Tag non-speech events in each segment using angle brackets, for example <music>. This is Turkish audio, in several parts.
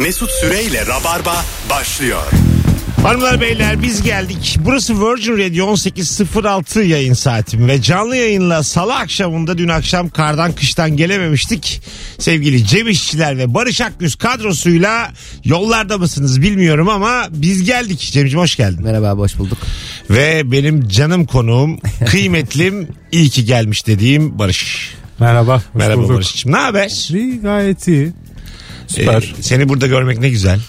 Mesut Süreyle Rabarba başlıyor. Hanımlar beyler biz geldik. Burası Virgin Radio 18.06 yayın saatim ve canlı yayınla salı akşamında dün akşam kardan kıştan gelememiştik. Sevgili Cem İşçiler ve Barış Akgüz kadrosuyla yollarda mısınız bilmiyorum ama biz geldik. Cemciğim hoş geldin. Merhaba hoş bulduk. Ve benim canım konuğum, kıymetlim, <laughs> iyi ki gelmiş dediğim Barış. Merhaba. Hoş Merhaba bulduk. Barış'cığım. Ne haber? İyi gayet iyi. Süper. Ee, seni burada görmek ne güzel.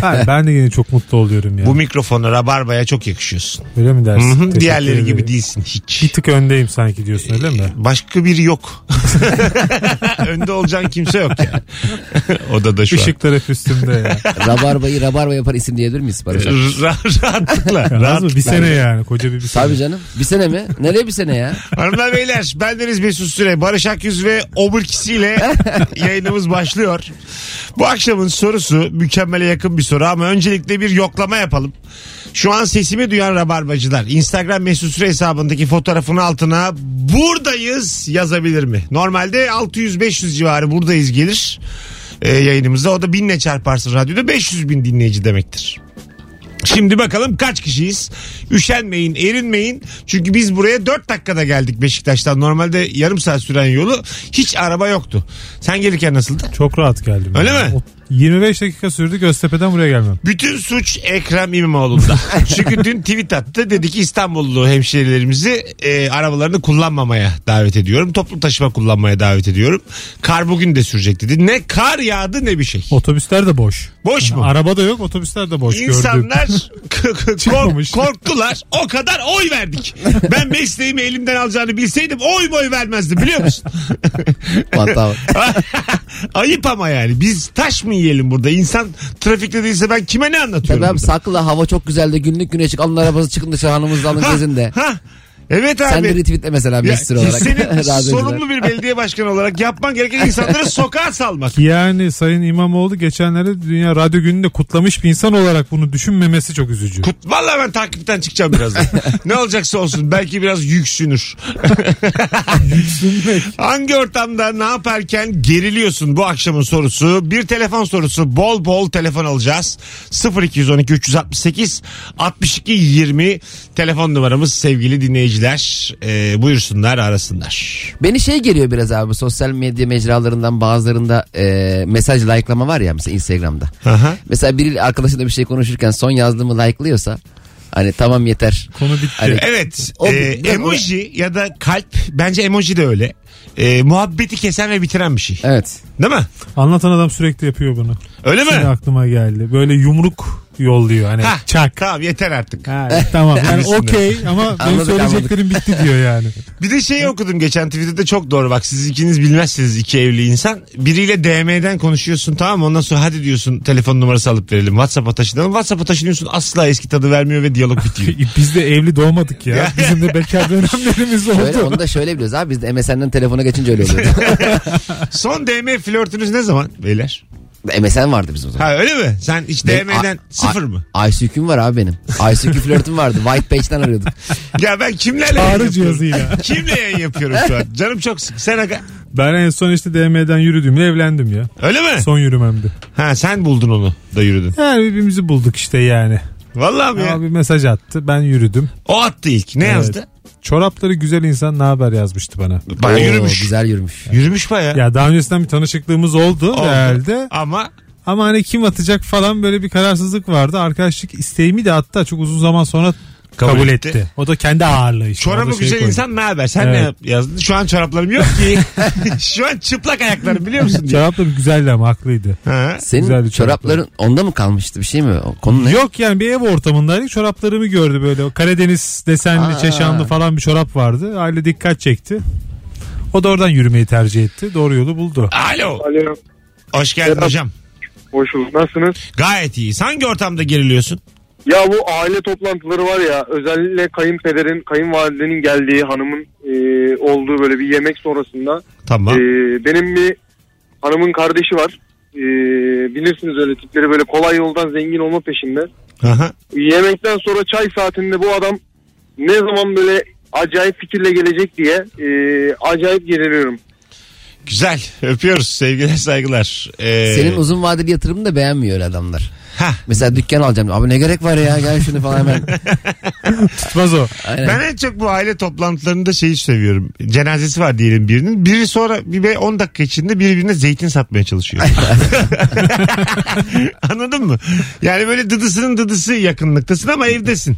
Ha, ben de yine çok mutlu oluyorum ya. Bu mikrofona, rabarbaya çok yakışıyorsun. Öyle mi dersin? hı, Teşekkür Diğerleri gibi değilsin hiç. Bir tık öndeyim sanki diyorsun öyle mi? Başka biri yok. <laughs> Önde olacağın kimse yok ya. <laughs> Odada şu Işıklar hep üstümde ya. Rabarbayı rabarba yapar isim diyebilir miyiz Barış? Ra- rahatlıkla. Yalnız rahatlıkla. bir sene yani koca bir, bir sene. Tabii canım. Bir sene mi? Nereye bir sene ya? Hanımlar beyler bendeniz Mesut Süre, Barış Akyüz ve Oburkisiyle <laughs> yayınımız başlıyor. Bu akşamın sorusu mükemmele yakın bir soru ama öncelikle bir yoklama yapalım. Şu an sesimi duyan rabarbacılar Instagram Mesut Süre hesabındaki fotoğrafın altına buradayız yazabilir mi? Normalde 600-500 civarı buradayız gelir e, yayınımıza. O da binle çarparsın radyoda 500 bin dinleyici demektir. Şimdi bakalım kaç kişiyiz? Üşenmeyin, erinmeyin. Çünkü biz buraya 4 dakikada geldik Beşiktaş'tan. Normalde yarım saat süren yolu hiç araba yoktu. Sen gelirken nasıldı? Çok rahat geldim. Öyle yani. mi? O- 25 dakika sürdü Göztepe'den buraya gelmem. Bütün suç Ekrem İmamoğlu'nda. <laughs> Çünkü dün tweet attı. Dedi ki İstanbullu hemşehrilerimizi e, arabalarını kullanmamaya davet ediyorum. Toplu taşıma kullanmaya davet ediyorum. Kar bugün de sürecek dedi. Ne kar yağdı ne bir şey. Otobüsler de boş. Boş mu? Araba da yok otobüsler de boş. İnsanlar <laughs> kork- korktular. O kadar oy verdik. Ben mesleğimi elimden alacağını bilseydim oy boy vermezdim biliyor musun? <laughs> Ayıp ama yani. Biz taş mı yiyelim burada? İnsan trafikte değilse ben kime ne anlatıyorum? Tabii abi burada? saklı hava çok güzeldi. Günlük güneşlik alın arabası çıkın dışarı hanımızla alın gezin de. ha. Evet abi. Sen de retweetle mesela mesajı olarak. senin <laughs> sorumlu bir belediye başkanı olarak yapman gereken <laughs> insanları sokağa salmak. Yani Sayın İmamoğlu geçenlerde Dünya Radyo Günü'nde kutlamış bir insan olarak bunu düşünmemesi çok üzücü. Kut, vallahi ben takipten çıkacağım birazdan. <laughs> ne olacaksa olsun. Belki biraz yüksünür. Hangi ortamda ne yaparken geriliyorsun bu akşamın sorusu. Bir telefon sorusu. Bol bol telefon alacağız. 0212 368 62 20 telefon numaramız sevgili dinleyiciler. Ee, buyursunlar arasınlar. Beni şey geliyor biraz abi sosyal medya mecralarından bazılarında e, mesaj like'lama var ya mesela Instagram'da. Aha. Mesela biri arkadaşıyla bir şey konuşurken son yazdığımı like'lıyorsa hani tamam yeter. Konu bitti. Hani- Evet. O- e, o- emoji ya da kalp bence emoji de öyle. E, muhabbeti kesen ve bitiren bir şey. Evet. Değil mi? Anlatan adam sürekli yapıyor bunu. Öyle mi? Şimdi aklıma geldi. Böyle yumruk yolluyor hani Hah, çak. Tamam yeter artık. Ha, tamam yani okey ama benim Anladık, söyleyeceklerim bitti diyor yani. <laughs> Bir de şey okudum geçen Twitter'da çok doğru bak siz ikiniz bilmezsiniz iki evli insan. Biriyle DM'den konuşuyorsun tamam mı ondan sonra hadi diyorsun telefon numarası alıp verelim WhatsApp'a taşınalım. WhatsApp'a taşınıyorsun asla eski tadı vermiyor ve diyalog bitiyor. <laughs> Biz de evli doğmadık ya. Bizim de bekar <laughs> dönemlerimiz Şöyle, oldu. onu da şöyle biliyoruz abi biz de MSN'den telefona geçince öyle oluyor. Son DM flörtünüz ne zaman beyler? MSN vardı bizim o zaman. Ha öyle mi? Sen hiç Benim DM'den A- sıfır A- mı? ICQ'm var abi benim. ICQ flörtüm vardı. White Page'den arıyorduk. <laughs> Ya ben kimlerle yayın Çağrı yapıyorum? cihazıyla. <laughs> Kimle yayın yapıyorum şu an? Canım çok sık. Sen aga. Ben en son işte DM'den yürüdüğümde evlendim ya. Öyle mi? Son yürümemdi. Ha sen buldun onu da yürüdün. Yani birbirimizi bulduk işte yani. Vallahi mi ya? Bir mesaj attı ben yürüdüm. O attı ilk. Ne Evet. yazdı? Çorapları güzel insan ne haber yazmıştı bana. Baya Oo, yürümüş. Güzel yürümüş. Yürümüş baya. Ya daha öncesinden bir tanışıklığımız oldu, Oldu. herhalde. Ama Ama hani kim atacak falan böyle bir kararsızlık vardı. Arkadaşlık isteğimi de hatta çok uzun zaman sonra Kabul kabul, etti. etti. O da kendi ağırlığı işte. Çorabı şey güzel koydu. insan ne haber? Sen Evet. ne yazdın? Şu an çoraplarım yok ki. <laughs> Şu an çıplak ayaklarım biliyor musun? diye. Çorapları güzeldi ama haklıydı. Ha. Senin Güzel bir çorapların onda mı kalmıştı bir şey mi? O Konu ne? Yok yani bir ev ortamındaydık. Çoraplarımı gördü böyle. O Karadeniz desenli, Aa. çeşanlı falan bir çorap vardı. Aile dikkat çekti. O da oradan yürümeyi tercih etti. Doğru yolu buldu. Alo. Alo. Hoş geldin hocam. Hoş bulduk. Nasılsınız? Gayet iyi. Hangi ortamda geriliyorsun? Ya bu aile toplantıları var ya özellikle kayınpederin, kayınvalidenin geldiği hanımın e, olduğu böyle bir yemek sonrasında Tamam. e, benim bir hanımın kardeşi var. E, bilirsiniz öyle tipleri böyle kolay yoldan zengin olma peşinde. Aha. Yemekten sonra çay saatinde bu adam ne zaman böyle acayip fikirle gelecek diye e, acayip geriliyorum. Güzel. Öpüyoruz. Sevgiler saygılar. Ee, Senin uzun vadeli yatırımını da beğenmiyor öyle adamlar. Hah. Mesela dükkan alacağım. Abi ne gerek var ya gel şunu falan hemen. <laughs> Tutmaz o. Aynen. Ben en çok bu aile toplantılarında şeyi seviyorum. Cenazesi var diyelim birinin. Biri sonra bir 10 dakika içinde birbirine zeytin satmaya çalışıyor. <laughs> Anladın mı? Yani böyle dıdısının dıdısı yakınlıktasın ama evdesin.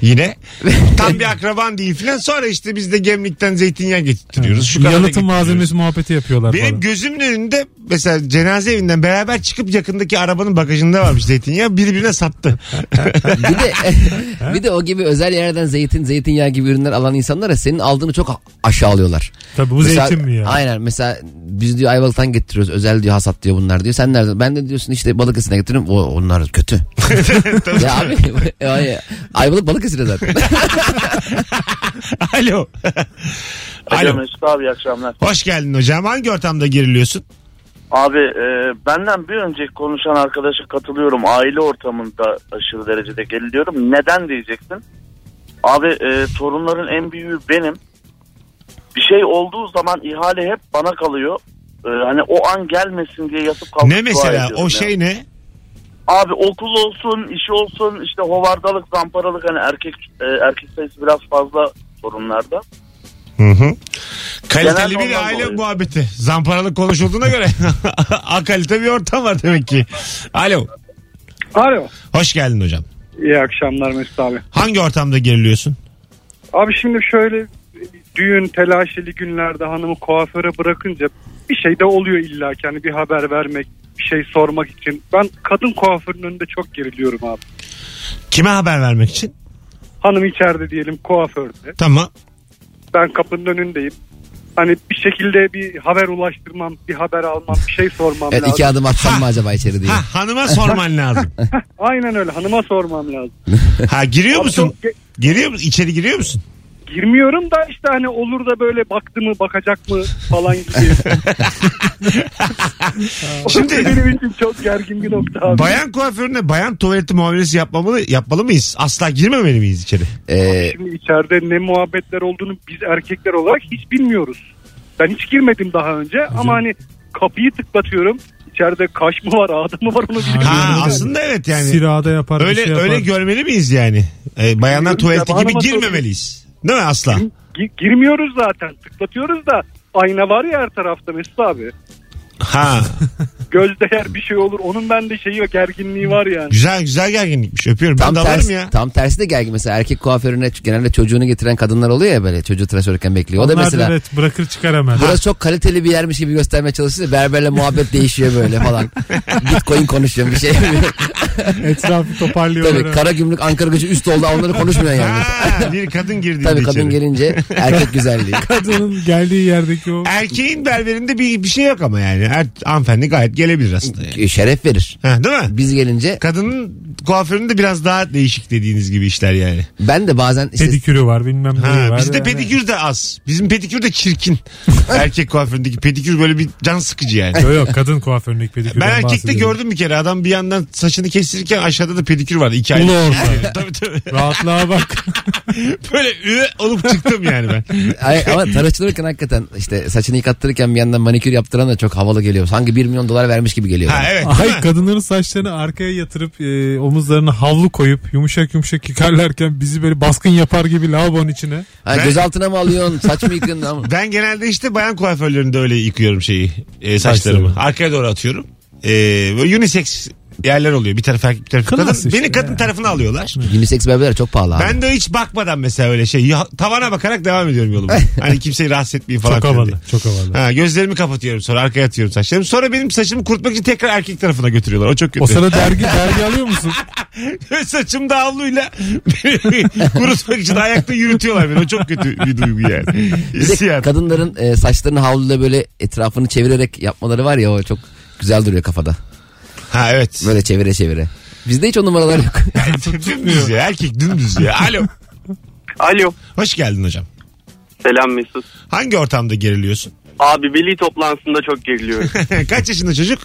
Yine. Tam bir akraban değil filan. Sonra işte biz de gemlikten zeytinyağı getiriyoruz. Şu kadar da Yalıtım malzemesi muhabbeti yapıyorlar Benim falan. gözümün önünde mesela cenaze evinden beraber çıkıp yakındaki arabanın bagajında varmış zeytinyağı birbirine sattı. <laughs> bir de <laughs> bir de o gibi özel yerlerden zeytin, zeytinyağı gibi ürünler alan insanlar da senin aldığını çok aşağılıyorlar. Tabii bu Mesela- zeytin mi ya? Aynen mesela biz diyor Ayvalık'tan getiriyoruz. Özel diyor hasat diyor bunlar diyor. Sen nerede? Ben de diyorsun işte Balıkesir'den getiriyorum. O, onlar kötü. <laughs> ya abi ay- Ayvalık Balıkesir'de zaten. Alo. Alo Alo. Mesut abi iyi akşamlar. Hoş geldin hocam. Hangi ortamda geriliyorsun? Abi e, benden bir önceki konuşan arkadaşa katılıyorum. Aile ortamında aşırı derecede geriliyorum. Neden diyeceksin? Abi e, torunların en büyüğü benim. Bir şey olduğu zaman ihale hep bana kalıyor. E, hani o an gelmesin diye yatıp kalkıp Ne mesela? O şey ne? Abi okul olsun, iş olsun, işte hovardalık, zamparalık hani erkek e, erkek sayısı biraz fazla sorunlarda. Hı hı. Kaliteli bir ondan aile dolayı. muhabbeti. Zamparalık konuşulduğuna göre <laughs> A kalite bir ortam var demek ki. Alo. Alo. Hoş geldin hocam. İyi akşamlar Mesut abi. Hangi ortamda geriliyorsun? Abi şimdi şöyle düğün telaşeli günlerde hanımı kuaföre bırakınca bir şey de oluyor illa ki hani bir haber vermek bir şey sormak için. Ben kadın kuaförün önünde çok geriliyorum abi. Kime haber vermek için? Hanım içeride diyelim kuaförde. Tamam. Ben kapının önündeyim. Hani bir şekilde bir haber ulaştırmam, bir haber almam, bir şey sormam Evet lazım. iki adım atsam mı acaba içeri diye. Ha hanıma sorman lazım. <laughs> Aynen öyle hanıma sormam lazım. Ha giriyor Abi musun? çok ge- Giriyor musun? İçeri giriyor musun? Girmiyorum da işte hani olur da böyle baktı mı bakacak mı falan gibi. <laughs> Şimdi Benim için çok gergin bir nokta abi. bayan kuaförüne bayan tuvaleti muamelesi yapmamalı, yapmalı mıyız? Asla girmemeli miyiz içeri? Ee, Şimdi içeride ne muhabbetler olduğunu biz erkekler olarak hiç bilmiyoruz. Ben hiç girmedim daha önce ama hani kapıyı tıklatıyorum. İçeride kaş mı var, ağda mı var onu bilmiyorum. Ha Yani- aslında evet yani. Sirada yapar Öyle şey yapar. öyle görmeli miyiz yani? Ee, bayanlar tuvaleti gibi girmemeliyiz. Değil mi asla? Gi- girmiyoruz zaten. Tıklatıyoruz da ayna var ya her tarafta Mesut abi. Ha. <laughs> Göz değer bir şey olur. Onun bende şeyi gerginliği var yani. Güzel güzel gerginlikmiş. Öpüyorum. Ben tam alırım tersi, ya. tam tersi de gergin. Mesela erkek kuaförüne genelde çocuğunu getiren kadınlar oluyor ya böyle çocuğu tıraş olurken bekliyor. O da Onlar mesela evet bırakır çıkar hemen. Burası çok kaliteli bir yermiş gibi göstermeye çalışıyor. Berberle muhabbet değişiyor böyle falan. <laughs> Bitcoin konuşuyor bir şey. <laughs> Etrafı toparlıyorlar. Tabii kara gümrük Ankara gücü üst oldu onları konuşmuyor yani. Ha, bir kadın girdi. Tabii kadın gelince erkek güzelliği. Kadının geldiği yerdeki o Erkeğin berberinde bir, bir şey yok ama yani. Er, hanımefendi gayet gelebilir aslında. Yani. Şeref verir. Ha, değil mi? Biz gelince Kadının kuaföründe biraz daha değişik dediğiniz gibi işler yani. ben de bazen işte pedikürü var bilmem neyi Ha, var. bizde Yani. pedikür de az. Bizim pedikür de çirkin. <laughs> Erkek kuaföründeki pedikür böyle bir can sıkıcı yani. Yok yok kadın kuaföründeki pedikürden Ben erkekte bahsediyorum. gördüm bir kere. Adam bir yandan saçını kestirirken aşağıda da pedikür vardı. iki. Ulu <laughs> orta. tabii tabii. Rahatlığa bak. <laughs> Böyle ü olup çıktım yani ben. Ay, ama tıraşlanırken hakikaten işte saçını yıkattırırken bir yandan manikür yaptıran da çok havalı geliyor. Sanki 1 milyon dolar vermiş gibi geliyor. Ha bana. evet. Ay kadınların saçlarını arkaya yatırıp e, omuzlarına havlu koyup yumuşak yumuşak yıkarlarken bizi böyle baskın yapar gibi lavabonun içine. Ha, Ben- gözaltına mı alıyorsun? Saç mı? Ama- Ben genelde işte bayan kuaförlerinde öyle yıkıyorum şeyi. e, saçlarımı. Arkaya doğru atıyorum. E, böyle unisex yerler oluyor. Bir taraf erkek bir taraf Klas kadın. işte Beni kadın ya. tarafına alıyorlar. Unisex berberler çok pahalı abi. Ben de hiç bakmadan mesela öyle şey. Ya, tavana bakarak devam ediyorum yoluma. <laughs> hani kimseyi rahatsız etmeyeyim falan. Çok havalı. Çok havalı. Ha, gözlerimi kapatıyorum sonra arkaya atıyorum saçlarımı. Sonra benim saçımı kurutmak için tekrar erkek tarafına götürüyorlar. O çok kötü. O sırada dergi <laughs> dergi alıyor musun? Saçım da havluyla <laughs> kurutmak için ayakta yürütüyorlar beni. O çok kötü bir duygu yani. Hissiyat. kadınların e, saçlarını havluyla böyle etrafını çevirerek yapmaları var ya o çok güzel duruyor kafada. Ha evet. Böyle çevire çevire. Bizde hiç o numaralar yok. <laughs> dümdüz ya. Erkek dümdüz ya. Alo. Alo. Hoş geldin hocam. Selam Mesut. Hangi ortamda geriliyorsun? Abi veli toplantısında çok geriliyorum. <laughs> Kaç yaşında çocuk?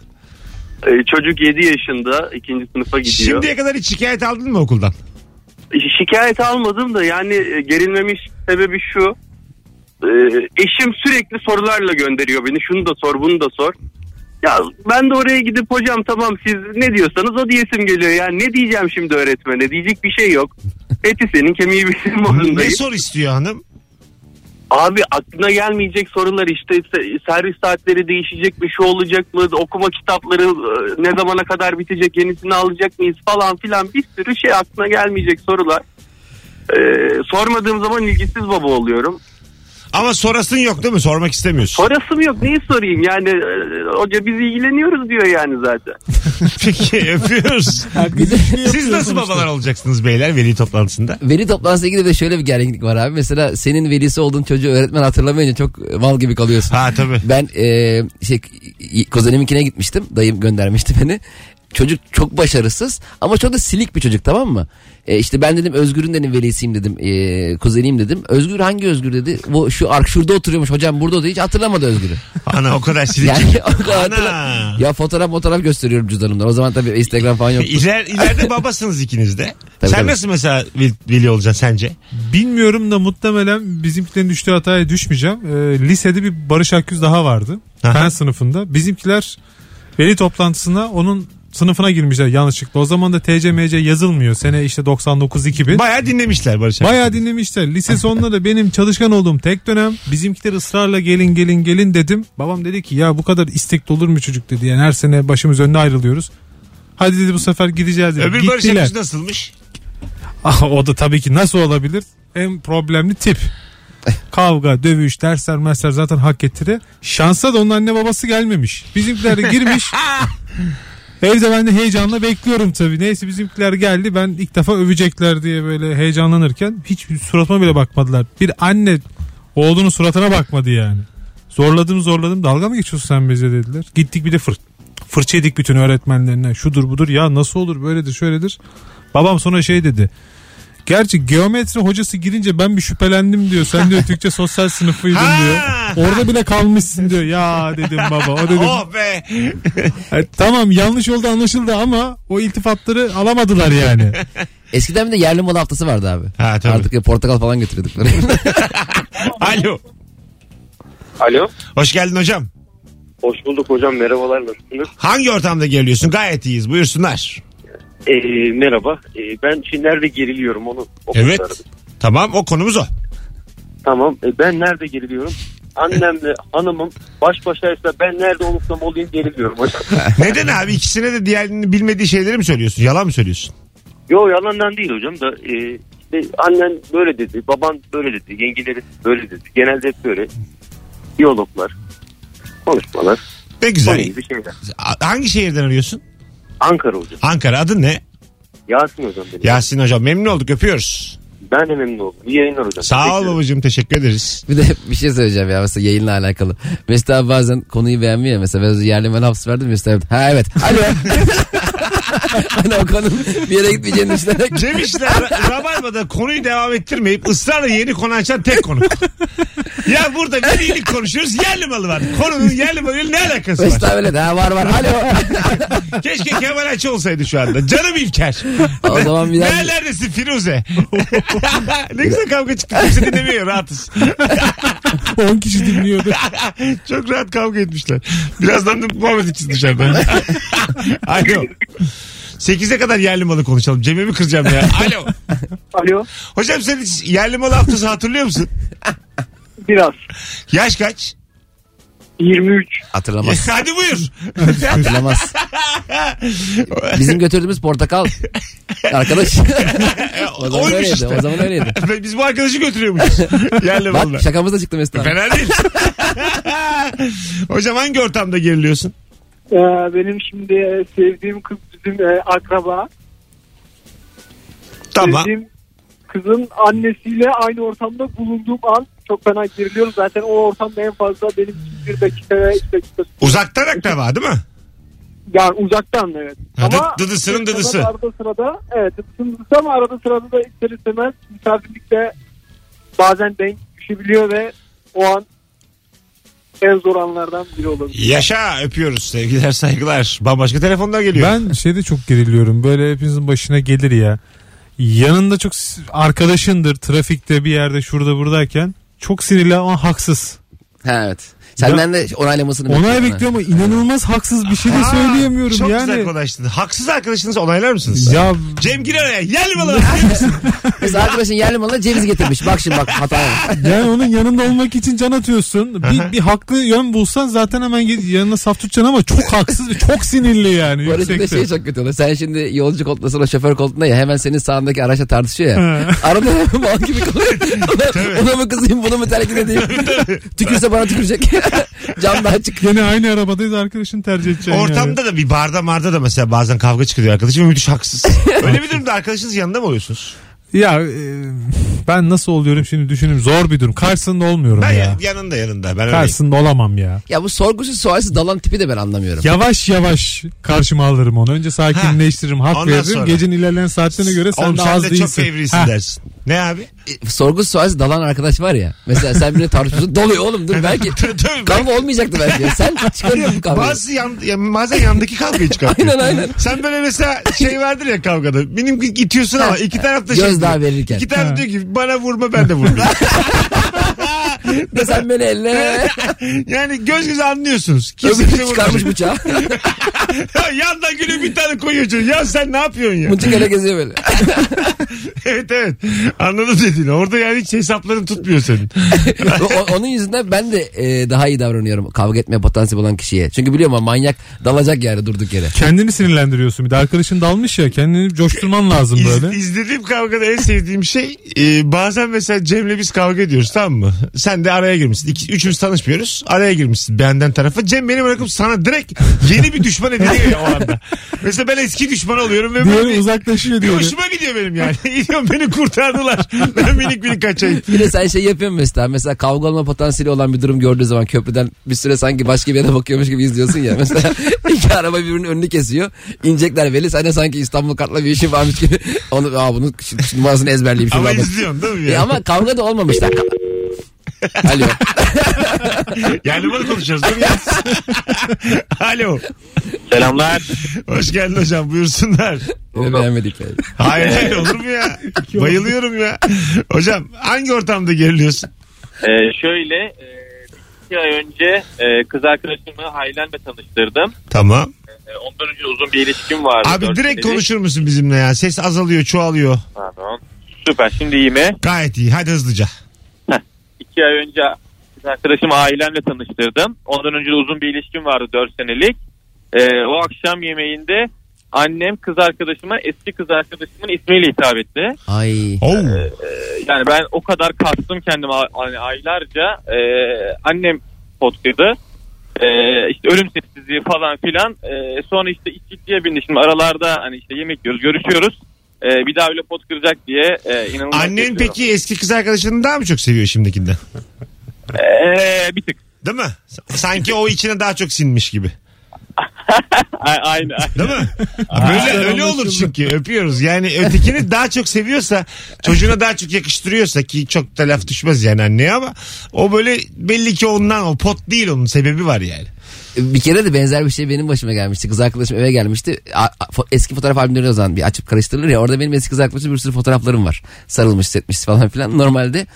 Ee, çocuk 7 yaşında ikinci sınıfa gidiyor. Şimdiye kadar hiç şikayet aldın mı okuldan? Şikayet almadım da yani e, gerilmemiş sebebi şu. Ee, eşim sürekli sorularla gönderiyor beni. Şunu da sor, bunu da sor. Ya ben de oraya gidip hocam tamam siz ne diyorsanız o diyesim geliyor. Yani ne diyeceğim şimdi öğretmene? Diyecek bir şey yok. <laughs> Eti senin kemiği Ne modundayım. sor istiyor hanım? Abi aklına gelmeyecek sorular işte se- servis saatleri değişecek mi şu olacak mı okuma kitapları e, ne zamana kadar bitecek yenisini alacak mıyız falan filan bir sürü şey aklına gelmeyecek sorular. Ee, sormadığım zaman ilgisiz baba oluyorum. Ama sorasın yok değil mi? Sormak istemiyorsun. Sorasım yok neyi sorayım yani e, hoca biz ilgileniyoruz diyor yani zaten. <laughs> Peki öpüyoruz. Siz nasıl babalar olacaksınız beyler veli toplantısında? Veli toplantısına ilgili de şöyle bir gerginlik var abi. Mesela senin velisi olduğun çocuğu öğretmen hatırlamayınca çok mal gibi kalıyorsun. Ha tabii. Ben e, şey kuzeniminkine gitmiştim. Dayım göndermişti beni. Çocuk çok başarısız ama çok da silik bir çocuk tamam mı? E, işte ben dedim Özgür'ün dedim velisiyim dedim. E, kuzeniyim dedim. Özgür hangi Özgür dedi. Bu şu ark şurada oturuyormuş hocam burada oturuyor. Hiç hatırlamadı Özgür'ü. Ana o kadar silik. Yani <laughs> o kadar Ana. hatırla- Ya fotoğraf fotoğraf gösteriyorum cüzdanımda. O zaman tabii Instagram falan yok. İler, ileride babasınız ikiniz de. <laughs> Tabii, Sen tabii. nasıl mesela veli, veli olacaksın sence? Bilmiyorum da muhtemelen bizimkilerin düştüğü hataya düşmeyeceğim. Ee, lisede bir Barış Akgüz daha vardı. Aha. Fen sınıfında. Bizimkiler veli toplantısına onun sınıfına girmişler yanlışlıkla. O zaman da TCMC yazılmıyor. Sene işte 99-2000. Bayağı dinlemişler Barış abi. Bayağı dinlemişler. Lise sonunda da benim çalışkan olduğum tek dönem bizimkiler ısrarla gelin gelin gelin dedim. Babam dedi ki ya bu kadar istekli olur mu çocuk dedi. Yani her sene başımız önüne ayrılıyoruz. Hadi dedi bu sefer gideceğiz dedi. Öbür Barış Gittiler. Akgüz nasılmış? Ah, o da tabii ki nasıl olabilir? En problemli tip. Kavga, dövüş, dersler, mersler zaten hak ettiri. Şansa da onun anne babası gelmemiş. Bizimkiler de girmiş. <laughs> Evde ben de heyecanla bekliyorum tabii. Neyse bizimkiler geldi. Ben ilk defa övecekler diye böyle heyecanlanırken hiç suratıma bile bakmadılar. Bir anne oğlunun suratına bakmadı yani. Zorladım zorladım. Dalga mı geçiyorsun sen bize dediler. Gittik bir de fır, fırça yedik bütün öğretmenlerine. Şudur budur ya nasıl olur böyledir şöyledir. Babam sonra şey dedi. Gerçi geometri hocası girince ben bir şüphelendim diyor. Sen diyor Türkçe sosyal sınıfıydın diyor. Orada bile kalmışsın diyor. Ya dedim baba. O dedim. Oh be. "E, tamam yanlış oldu anlaşıldı ama o iltifatları alamadılar yani. <laughs> Eskiden bir de yerli malı haftası vardı abi. Ha, tabii. Artık ya portakal falan götürüyorduk. <laughs> Alo. Alo. Hoş geldin hocam. Hoş bulduk hocam merhabalar nasılsınız? Hangi ortamda geliyorsun? Gayet iyiyiz. Buyursunlar. Ee, merhaba Ee, ben şimdi nerede geriliyorum onu, onu Evet. aradım. Tamam o konumuz o. Tamam e, ben nerede geriliyorum? Annemle hanımım baş başaysa ben nerede olursam olayım geriliyorum hocam. <laughs> Neden abi? İkisine de diğerinin bilmediği şeyleri mi söylüyorsun? Yalan mı söylüyorsun? Yo yalandan değil hocam da e, işte annen böyle dedi, baban böyle dedi, yengeleri böyle dedi. Genelde hep böyle diyaloglar, konuşmalar, Ne güzel. Hangi şehirden arıyorsun? Ankara hocam. Ankara. Adın ne? Yasin hocam benim. Yasin hocam. Memnun olduk. Öpüyoruz. Ben de memnun oldum. İyi yayınlar hocam. Sağ ol babacığım. Teşekkür ederiz. bir de bir şey söyleyeceğim ya mesela yayınla alakalı. Mesut abi bazen konuyu beğenmiyor ya. Mesela ben yerli malı hafız verdim Mesut abi. Ha evet. Alo. <laughs> <laughs> hani o konu bir yere gitmeyeceğini düşünerek. Cem İşler Ra- Rabarba'da konuyu devam ettirmeyip ısrarla yeni konu açan tek konuk. ya burada velilik konuşuyoruz yerli malı var. Konunun yerli malıyla ne alakası var? abi öyle de, ha var var. Alo. <laughs> Keşke Kemal Ayça olsaydı şu anda. Canım İlker. o zaman bir daha. Nerelerdesin Firuze? <laughs> ne güzel kavga çıktı. Kimse dinlemiyor rahatız. 10 kişi dinliyordu. Çok rahat kavga etmişler. Birazdan da Muhammed için dışarıda. Alo. 8'e kadar yerli malı konuşalım. Cem'i mi kıracağım ya? <laughs> Alo. Alo. Hocam sen hiç yerli malı haftası hatırlıyor musun? Biraz. Yaş kaç? 23. Hatırlamaz. <laughs> Hadi buyur. Hatırlamaz. <laughs> Bizim götürdüğümüz portakal. Arkadaş. o zaman Oymuş öyleydi. işte. O zaman öyleydi. Biz bu arkadaşı götürüyormuşuz. Yerli malı. Bak şakamız da çıktı Mesut abi. Fena değil. Hocam hangi ortamda geriliyorsun? Ee, benim şimdi sevdiğim kız bizim e, akraba. Tamam. Sevdiğim kızın annesiyle aynı ortamda bulunduğum an çok fena geriliyorum. Zaten o ortamda en fazla benim için bir dakika ve iki dakika. Uzaktan akraba değil mi? Yani uzaktan evet. Ha, ama dıdısının dıdısı. Arada sırada evet dıdısının dıdısı ama arada sırada da ister istemez misafirlikte bazen denk düşebiliyor ve o an en zor anlardan biri olabilir. Yaşa öpüyoruz sevgiler saygılar. Bambaşka telefonlar geliyor. Ben şeyde çok geriliyorum. Böyle hepinizin başına gelir ya. Yanında çok arkadaşındır trafikte bir yerde şurada buradayken çok sinirli ama haksız. Ha evet. Senden de onaylamasını Onay bekliyor ama inanılmaz haksız bir şey de Aa, söyleyemiyorum Çok yani. güzel konuştun. Haksız arkadaşınızı onaylar mısınız? Ya Cem gir araya. Gel balı. Mesela arkadaşın yerli malına ceviz getirmiş. Bak şimdi bak hata. yani onun yanında olmak için can atıyorsun. Bir, bir haklı yön bulsan zaten hemen yanına saf tutacaksın ama çok haksız ve çok sinirli yani Barış bir de yüksekte. şey çok kötü oluyor. Sen şimdi yolcu koltuğundasın o şoför koltuğunda ya hemen senin sağındaki araçla tartışıyor ya. Arada <laughs> mal gibi kalıyor. <laughs> Ona mı kızayım bunu mu terk edeyim? <laughs> Tükürse bana tükürecek. <laughs> Cam daha açık. Gene aynı arabadayız arkadaşın tercih edeceğin Ortamda da bir barda marda da mesela bazen kavga çıkıyor arkadaşım ve müthiş haksız. <laughs> Öyle bir durumda arkadaşınız yanında mı oluyorsunuz? yani. Ya e, ben nasıl oluyorum şimdi düşünün zor bir durum. Karşısında olmuyorum Ben ya. ya- yanında yanında. Ben öyleyim. Karşısında olamam ya. Ya bu sorgusuz sualsiz dalan tipi de ben anlamıyorum. Yavaş yavaş karşıma alırım onu. Önce sakinleştiririm, hak Ondan veririm. sonra. Gecenin ilerleyen saatlerine göre sen Oğlum de sen az de değilsin. çok fevrisin Ha, dersin. Ne abi? E, Sorgusuz sualsiz dalan arkadaş var ya. Mesela sen birine tartışıyorsun. <laughs> Doluyor oğlum dur belki. Kavga olmayacaktı belki. Sen <laughs> çıkarıyorsun kavgayı. Bazı yan, ya bazen yandaki kavgayı çıkartıyor. Aynen aynen. Sen böyle mesela şey vardır ya kavgada. Benim itiyorsun ama iki taraf da şey. Gözdağı diyor. verirken. İki taraf diyor ki bana vurma ben de vurmayayım. <laughs> Sen beni elle. <laughs> yani göz göze anlıyorsunuz. Kimse bize Öbürü çıkarmış vurmuyor. bıçağı. <laughs> Yandan gülüyor bir tane koyuyor çocuğu. Ya sen ne yapıyorsun ya? Mıntıkayla geziyor böyle. <laughs> evet evet. Anladım dediğini. Orada yani hiç hesapların tutmuyor senin. O- onun yüzünden ben de e, daha iyi davranıyorum kavga etmeye potansiyel olan kişiye. Çünkü biliyorum ama manyak dalacak yani durduk yere. Kendini sinirlendiriyorsun. Bir de arkadaşın dalmış ya kendini coşturman lazım İz, böyle. izlediğim kavgada en sevdiğim şey e, bazen mesela Cem'le biz kavga ediyoruz tamam mı? Sen de araya girmişsin. İki, üçümüz tanışmıyoruz. Araya girmişsin benden tarafa. Cem beni bırakıp sana direkt yeni bir düşman ediliyor ya o anda. Mesela ben eski düşman oluyorum ve böyle Diğeri uzaklaşıyor bir diyor. hoşuma gidiyor benim yani. <laughs> Gidiyorum beni kurtardılar. Ben minik minik kaçayım. Bir de sen şey yapıyorsun mesela. Mesela kavga olma potansiyeli olan bir durum gördüğü zaman köprüden bir süre sanki başka bir yere bakıyormuş gibi izliyorsun ya. Mesela <laughs> iki araba birbirinin önünü kesiyor. İnecekler belli. Sen de sanki İstanbul kartla bir işin varmış gibi. Onu, aa bunun numarasını ezberleyeyim. Ama izliyorsun değil mi? E Ya? ama kavga da olmamışlar. Alo. <laughs> Yani bunu konuşuyoruz değil mi? ya? <laughs> Alo. Selamlar. Hoş geldin hocam buyursunlar. Yine beğenmedik. yani. Hayır hayır olur mu ya? Bayılıyorum ya. Hocam hangi ortamda geriliyorsun? Ee, şöyle e, iki ay önce e, kız arkadaşımı ailemle tanıştırdım. Tamam. E, ondan önce uzun bir ilişkim vardı. Abi Dört direkt senelik. konuşur musun bizimle ya? Ses azalıyor, çoğalıyor. Pardon. Süper şimdi iyi mi? Gayet iyi. Hadi hızlıca. İki ay önce kız arkadaşımı ailemle tanıştırdım. Ondan önce de uzun bir ilişkim vardı 4 senelik. E, o akşam yemeğinde annem kız arkadaşıma eski kız arkadaşımın ismiyle hitap etti. Ay. Oo. Yani ben o kadar kastım kendime a- hani aylarca e, annem potladı. E, işte ölüm sessizliği falan filan. E, sonra işte içkiye bindi. Şimdi aralarda hani işte yemek yiyoruz, görüşüyoruz. E, bir daha öyle pot kıracak diye e, inanılmaz. Annen üzülüyorum. peki eski kız arkadaşını daha mı çok seviyor şimdikinden? E, bir tık. Değil mi? Sanki o içine daha çok sinmiş gibi. <laughs> A- aynı. aynı. Değil mi? Böyle öyle olur çünkü öpüyoruz. Yani ötekini daha çok seviyorsa çocuğuna daha çok yakıştırıyorsa ki çok da laf düşmez yani anneye ama o böyle belli ki ondan o pot değil onun sebebi var yani. Bir kere de benzer bir şey benim başıma gelmişti. Kız arkadaşım eve gelmişti. Eski fotoğraf albümleri o zaman bir açıp karıştırılır ya. Orada benim eski kız arkadaşım bir sürü fotoğraflarım var. Sarılmış, setmiş falan filan. Normalde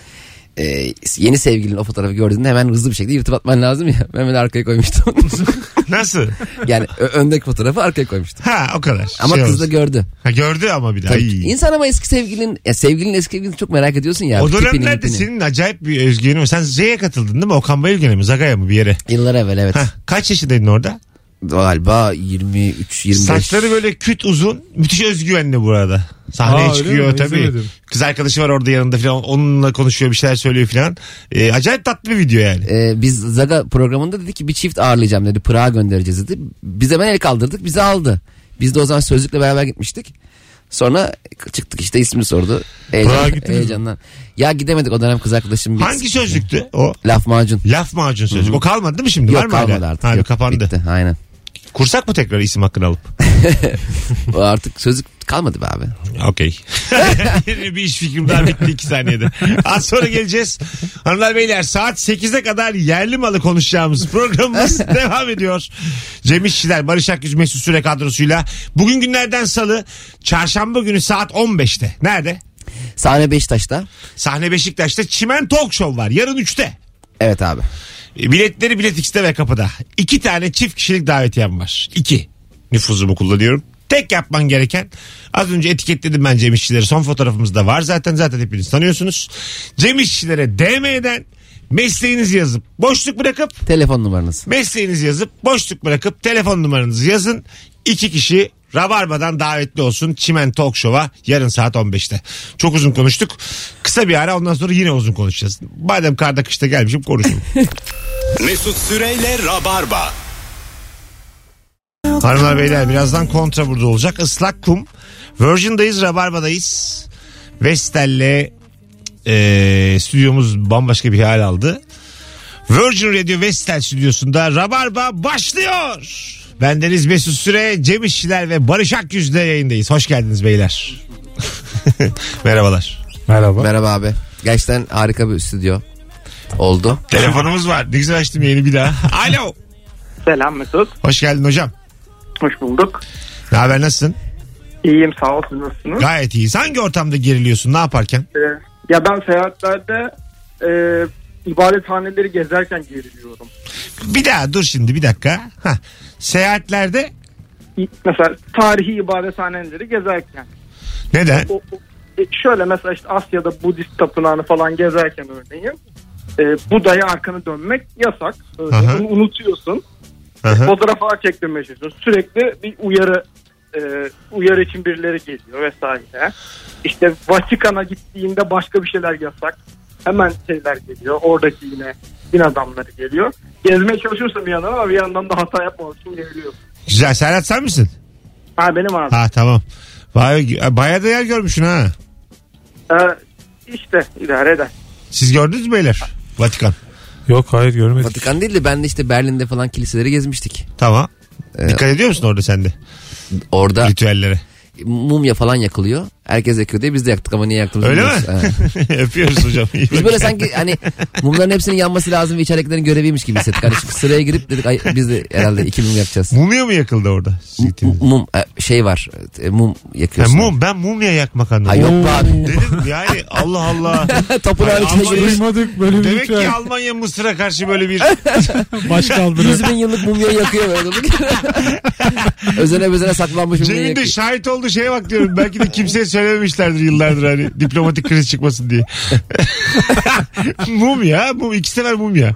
e, yeni sevgilin o fotoğrafı gördüğünde hemen hızlı bir şekilde yırtıp atman lazım ya. Ben hemen arkaya koymuştum. <laughs> Nasıl? yani ö- öndeki fotoğrafı arkaya koymuştum. Ha o kadar. Ama Şey kız da olsun. gördü. Ha, gördü ama bir daha. Tabii. Ay. İnsan ama eski sevgilin, ya sevgilinin eski sevgilini çok merak ediyorsun ya. O tipini, dönemlerde mipini. senin acayip bir özgüvenin var. Sen Z'ye katıldın değil mi? Okan Bayülgen'e mi? Zagaya mı bir yere? Yıllar evvel evet. Ha, kaç yaşındaydın orada? Galiba 23 25. Saçları böyle küt uzun. Müthiş özgüvenli bu arada. Sahneye Aa, öyle çıkıyor mi? tabii. İzlemedim. Kız arkadaşı var orada yanında falan. Onunla konuşuyor bir şeyler söylüyor falan. Ee, acayip tatlı bir video yani. Ee, biz Zaga programında dedi ki bir çift ağırlayacağım dedi. Pırağa göndereceğiz dedi. Biz hemen el kaldırdık bizi aldı. Biz de o zaman sözlükle beraber gitmiştik. Sonra çıktık işte ismini sordu. Heyecan, gittiniz mi? heyecandan. Ya gidemedik o dönem kız arkadaşım. bir- Hangi sözlüktü o? Laf macun. Laf macun sözlük. O kalmadı değil mi şimdi? var Yok mı hala? kalmadı artık. Ha, Yok, kapandı. Bitti aynen. Kursak mı tekrar isim hakkını alıp? <laughs> Artık sözlük kalmadı be abi. Okey. Yeni <laughs> bir iş fikrim daha bitti iki saniyede. Az sonra geleceğiz. Hanımlar beyler saat 8'e kadar yerli malı konuşacağımız programımız <laughs> devam ediyor. Cem İşçiler, Barış Akgüz Mesut Süre kadrosuyla. Bugün günlerden salı çarşamba günü saat 15'te. Nerede? Sahne Beşiktaş'ta. Sahne Beşiktaş'ta Çimen Talk Show var. Yarın 3'te. Evet abi. Biletleri Bilet X'te ve kapıda. İki tane çift kişilik davetiyem var. İki. Nüfuzumu kullanıyorum. Tek yapman gereken az önce etiketledim ben Cem İşçileri. Son fotoğrafımızda var zaten zaten hepiniz tanıyorsunuz. Cem İşçilere DM'den mesleğinizi yazıp boşluk bırakıp Telefon numaranız. mesleğinizi yazıp boşluk bırakıp telefon numaranızı yazın. İki kişi Rabarba'dan davetli olsun Çimen Talk Show'a yarın saat 15'te. Çok uzun konuştuk. Kısa bir ara ondan sonra yine uzun konuşacağız. Madem karda kışta gelmişim konuşayım. <laughs> Mesut Süreyle Rabarba. Hanımlar beyler birazdan kontra burada olacak. Islak kum. Virgin'dayız, Rabarba'dayız. Vestel'le e, stüdyomuz bambaşka bir hal aldı. Virgin Radio Vestel stüdyosunda Rabarba başlıyor. Bendeniz Mesut Süre, Cem İşçiler ve Barış Akyüz'le yayındayız. Hoş geldiniz beyler. <laughs> Merhabalar. Merhaba. Merhaba abi. Gerçekten harika bir stüdyo oldu. Telefonumuz var. Ne güzel açtım yeni bir daha. <laughs> Alo. Selam Mesut. Hoş geldin hocam. Hoş bulduk. Ne haber nasılsın? İyiyim sağ ol siz nasılsınız? Gayet iyiyiz. Hangi ortamda geriliyorsun? Ne yaparken? Ee, ya ben seyahatlerde e, ibadethaneleri gezerken geriliyorum. Bir daha dur şimdi bir dakika. Hah. Seyahatlerde Mesela tarihi ibadethaneleri gezerken. neden? O, o- e, şöyle mesela işte Asya'da Budist tapınağını falan gezerken örneğin. E, Buda'ya arkanı dönmek yasak. Bunu unutuyorsun. Aha. Fotoğraf falan çektirmeye çalışıyorsun. Sürekli bir uyarı e, uyarı için birileri geliyor vesaire. İşte Vatikan'a gittiğinde başka bir şeyler yasak. Hemen şeyler geliyor. Oradaki yine din adamları geliyor. Gezmeye çalışıyorsun bir yandan ama bir yandan da hata yapmamak için geliyor. Güzel. Serhat sen misin? Ha benim abi. Ha tamam. Vay, bayağı da yer görmüşsün ha. Ee, işte idare eder. Siz gördünüz mü beyler? Vatikan. Yok hayır görmedik. Vatikan değil de ben de işte Berlin'de falan kiliseleri gezmiştik. Tamam. Ee, Dikkat ediyor musun orada sen de? Orada Ritüellere. mumya falan yakılıyor. Herkes yakıyor diye biz de yaktık ama niye yaktığımızı Öyle mi? Öpüyoruz <laughs> hocam. İyi Biz böyle sanki hani mumların hepsinin yanması lazım ve içeridekilerin göreviymiş gibi hissettik. Hani şu sıraya girip dedik ay, biz de herhalde iki mum yakacağız. Mumya mı yakıldı orada? Siz M- gittiğinizde? mum e, şey var e, mum Ha, yakıyorsun. mum. Ben mumya yakmak anladım. Ay yok be abi. Dedim yani Allah Allah. <laughs> Tapınağın Ay, içine Almanya- girmiş. Duymadık böyle bir Demek ritüel. ki Almanya Mısır'a karşı böyle bir <laughs> Baş kaldırı. 100 bin yıllık mumya yakıyor böyle. özene bezene saklanmış mumya Cem'in de yakıyor. şahit olduğu şeye bak diyorum. Belki de kimseye söylememişlerdir yıllardır hani <laughs> diplomatik kriz çıkmasın diye. <laughs> mum ya. Mum. iki sefer mum ya. <laughs>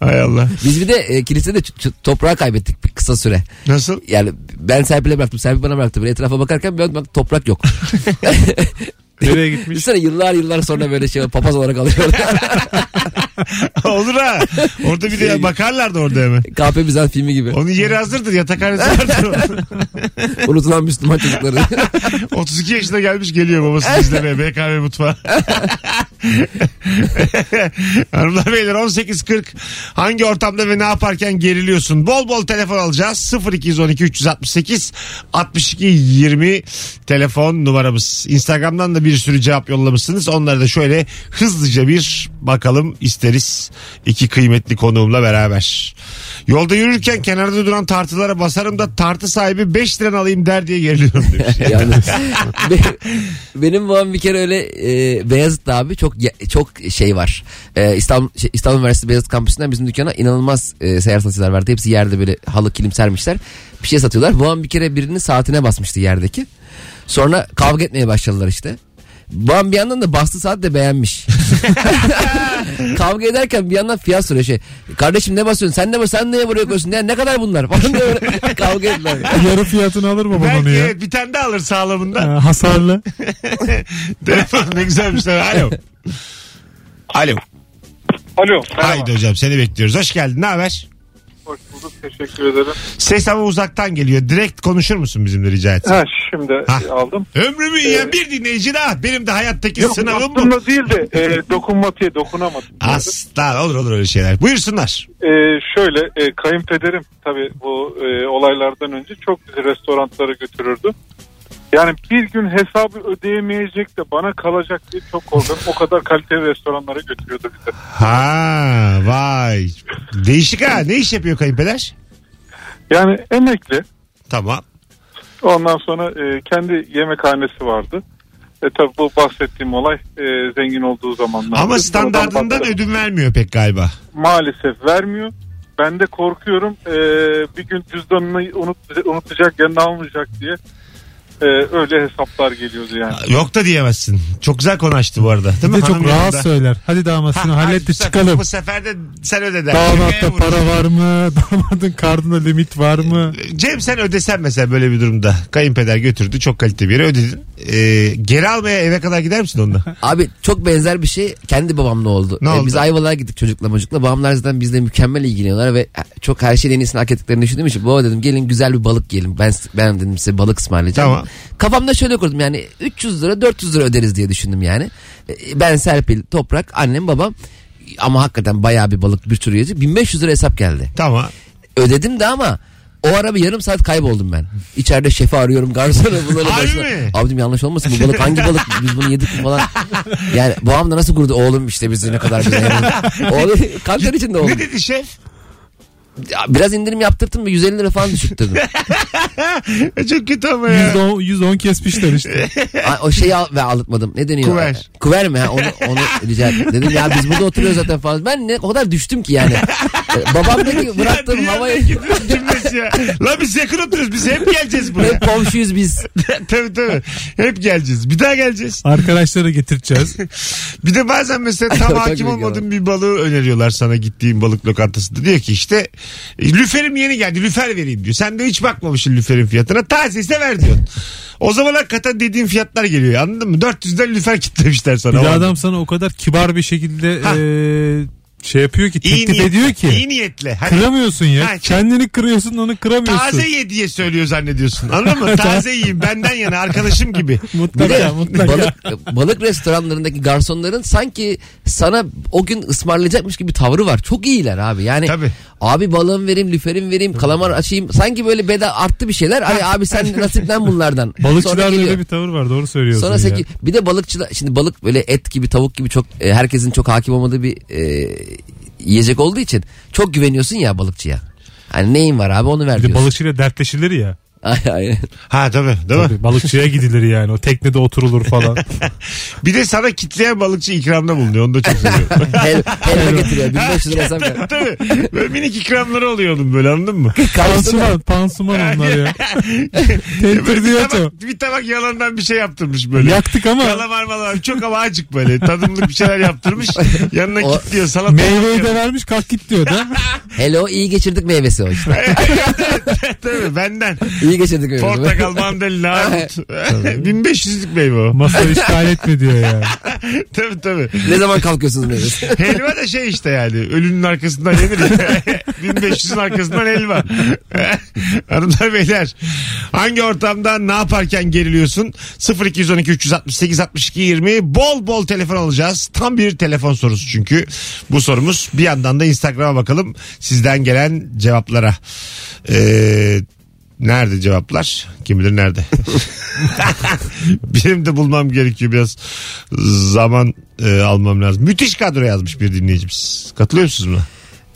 Hay Allah. Biz bir de e, kilisede ç- ç- toprağı kaybettik bir kısa süre. Nasıl? Yani ben Serpil'e bıraktım. Serpil bana bıraktı. Böyle etrafa bakarken bir bak toprak yok. Nereye gitmiş? Düşünsene yıllar yıllar sonra böyle şey papaz olarak alıyor. <laughs> Olur ha. Orada bir de bakarlardı orada hemen. KP Bizans filmi gibi. Onun yeri hazırdır. Yatakhanesi vardır. <laughs> Unutulan Müslüman çocukları. <laughs> 32 yaşına gelmiş geliyor babasını izlemeye BKM mutfağı. Hanımlar beyler 18.40 hangi ortamda ve ne yaparken geriliyorsun? Bol bol telefon alacağız. 0212 368 62 20 telefon numaramız. Instagram'dan da bir sürü cevap yollamışsınız. Onları da şöyle hızlıca bir bakalım isteriz. İki kıymetli konuğumla beraber. Yolda yürürken kenarda duran tartılara basarım da tartı sahibi 5 liran alayım der diye geriliyorum demiş. <laughs> yani be- benim babam bir kere öyle e, Beyazıt'ta abi çok çok şey var. E, İstanbul şey, İstanbul Üniversitesi Beyazıt kampüsünden bizim dükkana inanılmaz e, seyyar satıcılar vardı. Hepsi yerde böyle halı kilim sermişler. Bir şey satıyorlar. Babam bir kere birinin saatine basmıştı yerdeki. Sonra kavga etmeye başladılar işte. Babam bir yandan da bastı saat de beğenmiş. <laughs> Kavga ederken bir yandan fiyat soruyor şey. Kardeşim ne basıyorsun? Sen ne basıyorsun? Sen neye buraya koyuyorsun? Ya ne kadar bunlar? Falan diye böyle <laughs> kavga ettiler. <laughs> Yarı fiyatını alır mı babam Belki onu ya? evet, bir tane de alır sağlamından. Ha, hasarlı. Telefon ne güzelmişler. Alo. Alo. Alo. Haydi hocam seni bekliyoruz. Hoş geldin. Ne haber? Hoş bulduk. Teşekkür ederim. Ses ama uzaktan geliyor. Direkt konuşur musun bizimle rica etsem? Ha şimdi Ha. aldım. Ömrümü yiyen bir dinleyici daha. Benim de hayattaki Yok sınavım bu. aslında değil de e, dokunmatiğe dokunamadım. Asla olur olur öyle şeyler. Buyursunlar. E, şöyle e, kayınpederim tabii bu e, olaylardan önce çok bizi restoranlara götürürdü. Yani bir gün hesabı ödeyemeyecek de bana kalacak diye çok korkuyorum. O kadar kaliteli restoranlara götürüyordu bizi. Ha vay. Değişik ha. Ne iş yapıyor kayınpeder? Yani emekli Tamam. Ondan sonra e, kendi yemekhanesi vardı. E tabi bu bahsettiğim olay e, zengin olduğu zamanlar. Ama standartından ödün vermiyor pek galiba. Maalesef vermiyor. Ben de korkuyorum e, bir gün cüzdanını unut, unutacak yanına almayacak diye e, öyle hesaplar geliyordu yani. Yok da diyemezsin. Çok güzel konu açtı bu arada. Değil Bir mi? de çok Hanım rahat yanında. söyler. Hadi damat şunu Ha, hallet bu de sefer- çıkalım. Bu sefer de sen öde der. Damatta Yemeğe para var mı? <laughs> Damadın karnına limit var mı? Cem sen ödesen mesela böyle bir durumda. Kayınpeder götürdü çok kalite bir yere ödedin. Ee, geri almaya eve kadar gider misin onunla? <laughs> Abi çok benzer bir şey kendi babamla oldu. Ne Ee, oldu? Biz Ayvalık'a gittik çocukla çocukla. Babamlar zaten bizle mükemmel ilgileniyorlar ve çok her şeyin en iyisini hak ettiklerini düşündüğüm için baba dedim gelin güzel bir balık yiyelim. Ben, ben dedim size balık ısmarlayacağım. Tamam. Kafamda şöyle kurdum yani 300 lira 400 lira öderiz diye düşündüm yani. Ee, Ben Serpil, Toprak, annem, babam ama hakikaten bayağı bir balık bir sürü yiyecek. 1500 lira hesap geldi. Tamam. Ödedim de ama o ara bir yarım saat kayboldum ben. İçeride şefi arıyorum garsonu bunların Harbi başına. Abicim yanlış olmasın bu balık hangi balık biz bunu yedik mi falan. Yani babam da nasıl kurdu oğlum işte bizi ne kadar güzel. <laughs> Oğlum kanter içinde oğlum. Ne dedi şef? Ya Biraz indirim yaptırttım ve 150 lira falan düşürttürdüm. <laughs> Çok kötü ama ya. %10, 110 kesmişler işte. <laughs> Ay, o şeyi al, ve alıtmadım. Ne deniyor? Kuver. Kuver mi? Ha, onu, onu rica ettim. Dedim ya biz burada oturuyoruz zaten falan. Ben ne o kadar düştüm ki yani. <laughs> Babam dedi ki bıraktım Dünyanın havaya. Cümlesi ya. La biz yakın oturuyoruz. Biz hep geleceğiz buraya. Hep komşuyuz biz. <laughs> tabii tabii. Hep geleceğiz. Bir daha geleceğiz. Arkadaşlara getireceğiz. <laughs> Bir de bazen mesela tam hakim olmadığın bir balığı öneriyorlar sana gittiğin balık lokantasında. Diyor ki işte e, lüferim yeni geldi lüfer vereyim diyor. Sen de hiç bakmamışsın lüferin fiyatına. Taze ise ver diyorsun. O zaman hakikaten dediğin fiyatlar geliyor anladın mı? 400'den lüfer kitlemişler sana. Bir adam sana o kadar kibar bir şekilde Ha. eee, şey yapıyor ki İyi teklif niyetli- ediyor ki. İyi niyetle. Hani Kıramıyorsun ya. Ha, Kendini kırıyorsun onu kıramıyorsun. taze ye diye söylüyor zannediyorsun. Anladın mı? <laughs> Taze yiyeyim benden yana arkadaşım gibi. <laughs> Mutlaka de mutlaka. balık, balık restoranlarındaki garsonların sanki sana o gün ısmarlayacakmış gibi bir tavrı var. Çok iyiler abi. Yani Tabii. abi balığım vereyim, lüferim vereyim, kalamar açayım. Sanki böyle beda arttı bir şeyler. Hani abi sen <laughs> nasipten bunlardan. Balıkçılarda öyle bir tavır var doğru söylüyorsun Sonra ya. seki, bir de balıkçılar şimdi balık böyle et gibi tavuk gibi çok e, herkesin çok hakim olmadığı bir e, yiyecek olduğu için çok güveniyorsun ya balıkçıya. Hani neyin var abi onu ver Bir de diyorsun. balıkçıyla dertleşilir ya. Ay, aynen. Ha tabii değil mi? Tabii, balıkçıya gidilir yani. O teknede oturulur falan. <laughs> Bir de sana kitleyen balıkçı ikramda bulunuyor. Onu da çok seviyorum. <laughs> Hel, helva getiriyor. 1500 lira hesap gel. tabii. Böyle minik ikramları oluyor onun böyle anladın mı? pansuman, pansuman onlar ya. Tentir <laughs> Böyle bir, diyor tabak, bir tabak yalandan bir şey yaptırmış böyle. Yaktık ama Kalamar malamar çok ama acık böyle. Tadımlık bir şeyler yaptırmış. Yanına O- kilitliyor salata. meyveyi de vermiş kalk git diyor da. Hello iyi geçirdik meyvesi o işte. Tabii benden. İyi geçirdik meyvesi. Portakal, <laughs> mandalina, armut. 1500'lük <laughs> meyve o. Masa <laughs> işgal etme diyor yani. tabii tabii. ne zaman kalkıyorsunuz meyvesi? Helva da şey işte yani. Ölünün arkasından yenir ya. 1500'ün arkasından helva. Hanımlar beyler. Hangi ortamda ne yaparken geriliyorsun? 0212 368 62 20 bol bol telefon alacağız. Tam bir telefon sorusu çünkü. Bu sorumuz. Bir yandan da Instagram'a bakalım. Sizden gelen cevaplara. Ee, Nerede cevaplar? Kim bilir nerede? <laughs> Benim de bulmam gerekiyor biraz zaman e, almam lazım. Müthiş kadro yazmış bir dinleyicimiz. Katılıyor musunuz buna?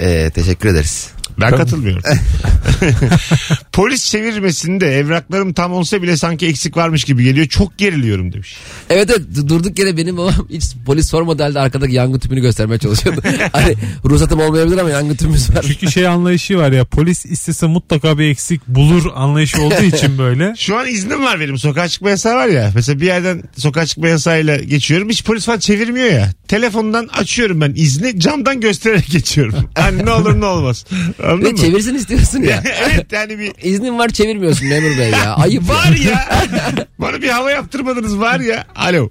Ee, teşekkür ederiz. Ben katılmıyorum. <laughs> Polis çevirmesinde evraklarım tam olsa bile sanki eksik varmış gibi geliyor. Çok geriliyorum demiş. Evet evet du- durduk yere benim babam <laughs> hiç polis sormadı halde arkadaki yangın tüpünü göstermeye çalışıyordu. <laughs> hani ruhsatım olmayabilir ama yangın tüpümüz var. Çünkü şey anlayışı var ya polis istese mutlaka bir eksik bulur anlayışı olduğu için böyle. Şu an iznim var benim. Sokağa çıkma yasağı var ya. Mesela bir yerden sokağa çıkma yasağıyla geçiyorum. Hiç polis falan çevirmiyor ya. Telefondan açıyorum ben izni. Camdan göstererek geçiyorum. Hani ne olur ne olmaz. Anladın Ve mı? çevirsin istiyorsun ya. <laughs> evet yani bir İznin var çevirmiyorsun memur bey ya. <laughs> Ayıp var ya. ya. <laughs> Bana bir hava yaptırmadınız var ya. Alo.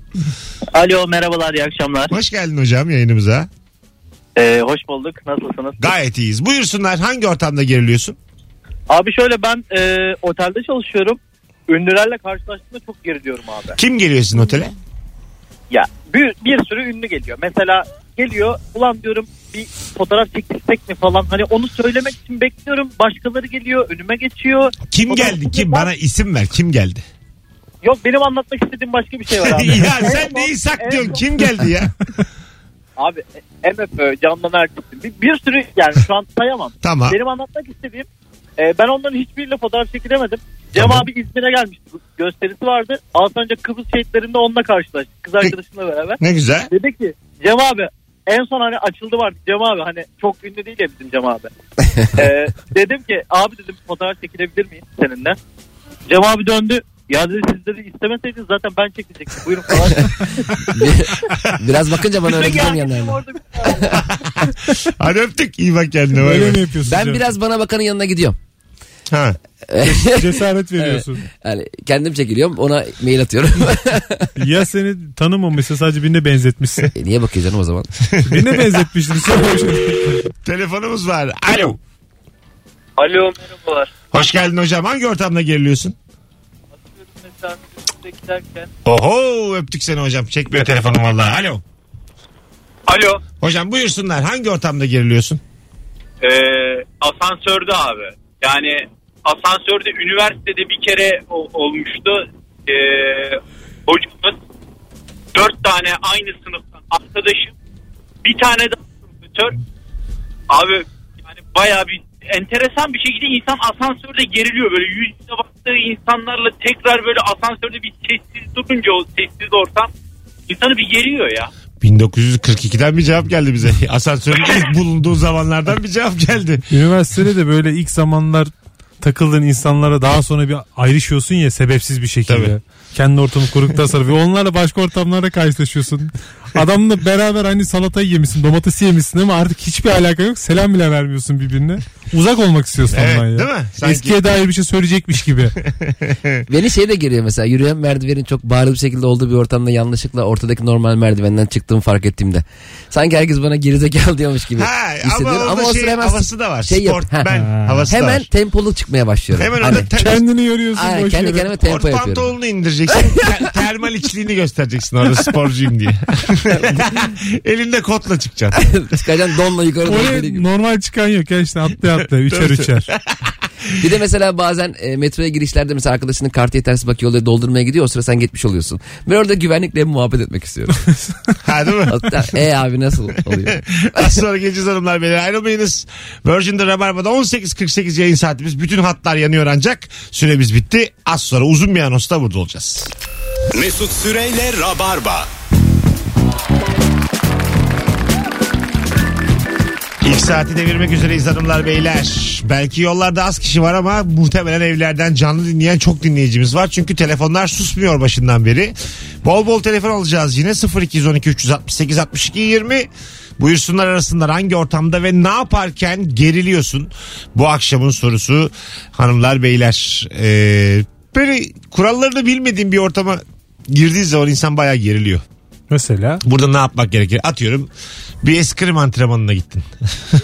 Alo merhabalar iyi akşamlar. Hoş geldin hocam yayınımıza. Ee, hoş bulduk nasılsınız? Gayet iyiyiz. Buyursunlar hangi ortamda geriliyorsun? Abi şöyle ben e, otelde çalışıyorum. Ünlülerle karşılaştığımda çok geriliyorum abi. Kim geliyor sizin otele? Ya bir, bir sürü ünlü geliyor. Mesela geliyor ulan diyorum bir fotoğraf çektirsek mi falan. Hani onu söylemek için bekliyorum. Başkaları geliyor önüme geçiyor. Kim Fotoğraf geldi kim? Bana isim ver. Kim geldi? Yok benim anlatmak istediğim başka bir şey var <laughs> abi. ya En sen neyi saklıyorsun? Kim geldi ya? <laughs> Abi MFÖ, Candan Erkek'ti. Bir, bir sürü yani şu an sayamam. <laughs> Tamam. Benim anlatmak istediğim E, ben onların hiçbiriyle fotoğraf çekilemedim. Cem Tamam. abi İzmir'e gelmişti. Gösterisi vardı. Alsancak Kıbrıs şehitlerinde onunla karşılaştık. Kız arkadaşımla beraber. Ne güzel. Dedi ki Cem abi en son hani açıldı vardı Cem abi hani çok ünlü değil ya bizim Cem abi. <laughs> Ee, dedim ki abi dedim fotoğraf çekilebilir miyim seninle? Cem abi döndü. Ya dedi siz dedi istemeseydiniz zaten ben çekecektim. Buyurun falan. <laughs> Biraz bakınca bana öyle geldi, yanlarına. <laughs> Hadi öptük. İyi bak kendine. Bay Öyle bay. mi yapıyorsun? Ben Cem? biraz bana bakanın yanına gidiyorum. Ha. <laughs> cesaret veriyorsun. Yani kendim çekiliyorum ona mail atıyorum. <laughs> ya seni tanımamışsa sadece birine benzetmişsin. E, niye bakıyor canım o zaman? <laughs> birine benzetmiştin. Söylemiş. Telefonumuz var. Alo. Alo merhabalar. Hoş geldin hocam. Hangi ortamda geriliyorsun? Oho öptük seni hocam. Çekmiyor telefonum vallahi. Alo. Alo. Hocam buyursunlar. Hangi ortamda geriliyorsun? Ee, asansörde abi. Yani asansörde üniversitede bir kere o- olmuştu. Ee, hocamız dört tane aynı sınıftan arkadaşım. Bir tane de profesör. Abi yani bayağı bir enteresan bir şekilde insan asansörde geriliyor. Böyle yüz yüze baktığı insanlarla tekrar böyle asansörde bir sessiz durunca o sessiz ortam insanı bir geriyor ya. 1942'den bir cevap geldi bize. <laughs> Asansörün ilk bulunduğu zamanlardan bir cevap geldi. Üniversitede de böyle ilk zamanlar takıldığın insanlara daha sonra bir ayrışıyorsun ya sebepsiz bir şekilde. Tabii. Kendi ortamı kuruktan sonra <laughs> ve onlarla başka ortamlarda karşılaşıyorsun. Adamla beraber aynı salatayı yemişsin, domatesi yemişsin ama artık hiçbir alaka yok. Selam bile vermiyorsun birbirine. Uzak olmak istiyorsun Evet, ondan ya. değil mi? Sanki- Eskiye dair bir şey söyleyecekmiş gibi. <laughs> Beni şey de geliyor mesela yürüyen merdivenin çok bariz bir şekilde olduğu bir ortamda yanlışlıkla ortadaki normal merdivenden çıktığımı fark ettiğimde. Sanki herkes bana gerizekalı diyormuş gibi Ha, hissediyorum. ama, o o şey, hemen havası da var. şey yap- Sport, Ha. ben havası da Hemen var. tempolu çıkmaya başlıyorum. Hemen Hani- te- Kendini yoruyorsun Aynen, kendi kendime tempo Ort yapıyorum. pantolonunu indireceksin. <laughs> Te- termal içliğini göstereceksin orada sporcuyum diye. <laughs> Elinde kotla çıkacaksın. Çıkacaksın donla yukarı doğru Oraya deli gibi. normal çıkan yok ya işte atlaya atlaya <laughs> üçer üçer. Bir de mesela bazen e, metroya girişlerde mesela arkadaşının kartı yetersiz bakıyor oluyor doldurmaya gidiyor o sıra sen gitmiş oluyorsun. Ben orada güvenlikle muhabbet etmek istiyorum. <laughs> ha değil mi? Hatta e abi nasıl oluyor? <laughs> Az sonra geleceğiz hanımlar beyler. Ayrılmayınız. Virgin'de Rabarba'da 18.48 yayın saatimiz. Bütün hatlar yanıyor ancak. Süremiz bitti. Az sonra uzun bir anosta burada olacağız. Mesut Süreyle Rabarba. İlk saati devirmek üzereyiz hanımlar beyler. Belki yollarda az kişi var ama muhtemelen evlerden canlı dinleyen çok dinleyicimiz var. Çünkü telefonlar susmuyor başından beri. Bol bol telefon alacağız yine 0212 368 62 20. Buyursunlar arasınlar hangi ortamda ve ne yaparken geriliyorsun? Bu akşamın sorusu hanımlar beyler. Ee, böyle kurallarını bilmediğin bir ortama girdiği zaman insan bayağı geriliyor. Mesela Burada ne yapmak gerekir? Atıyorum bir eskrim antrenmanına gittin. <laughs>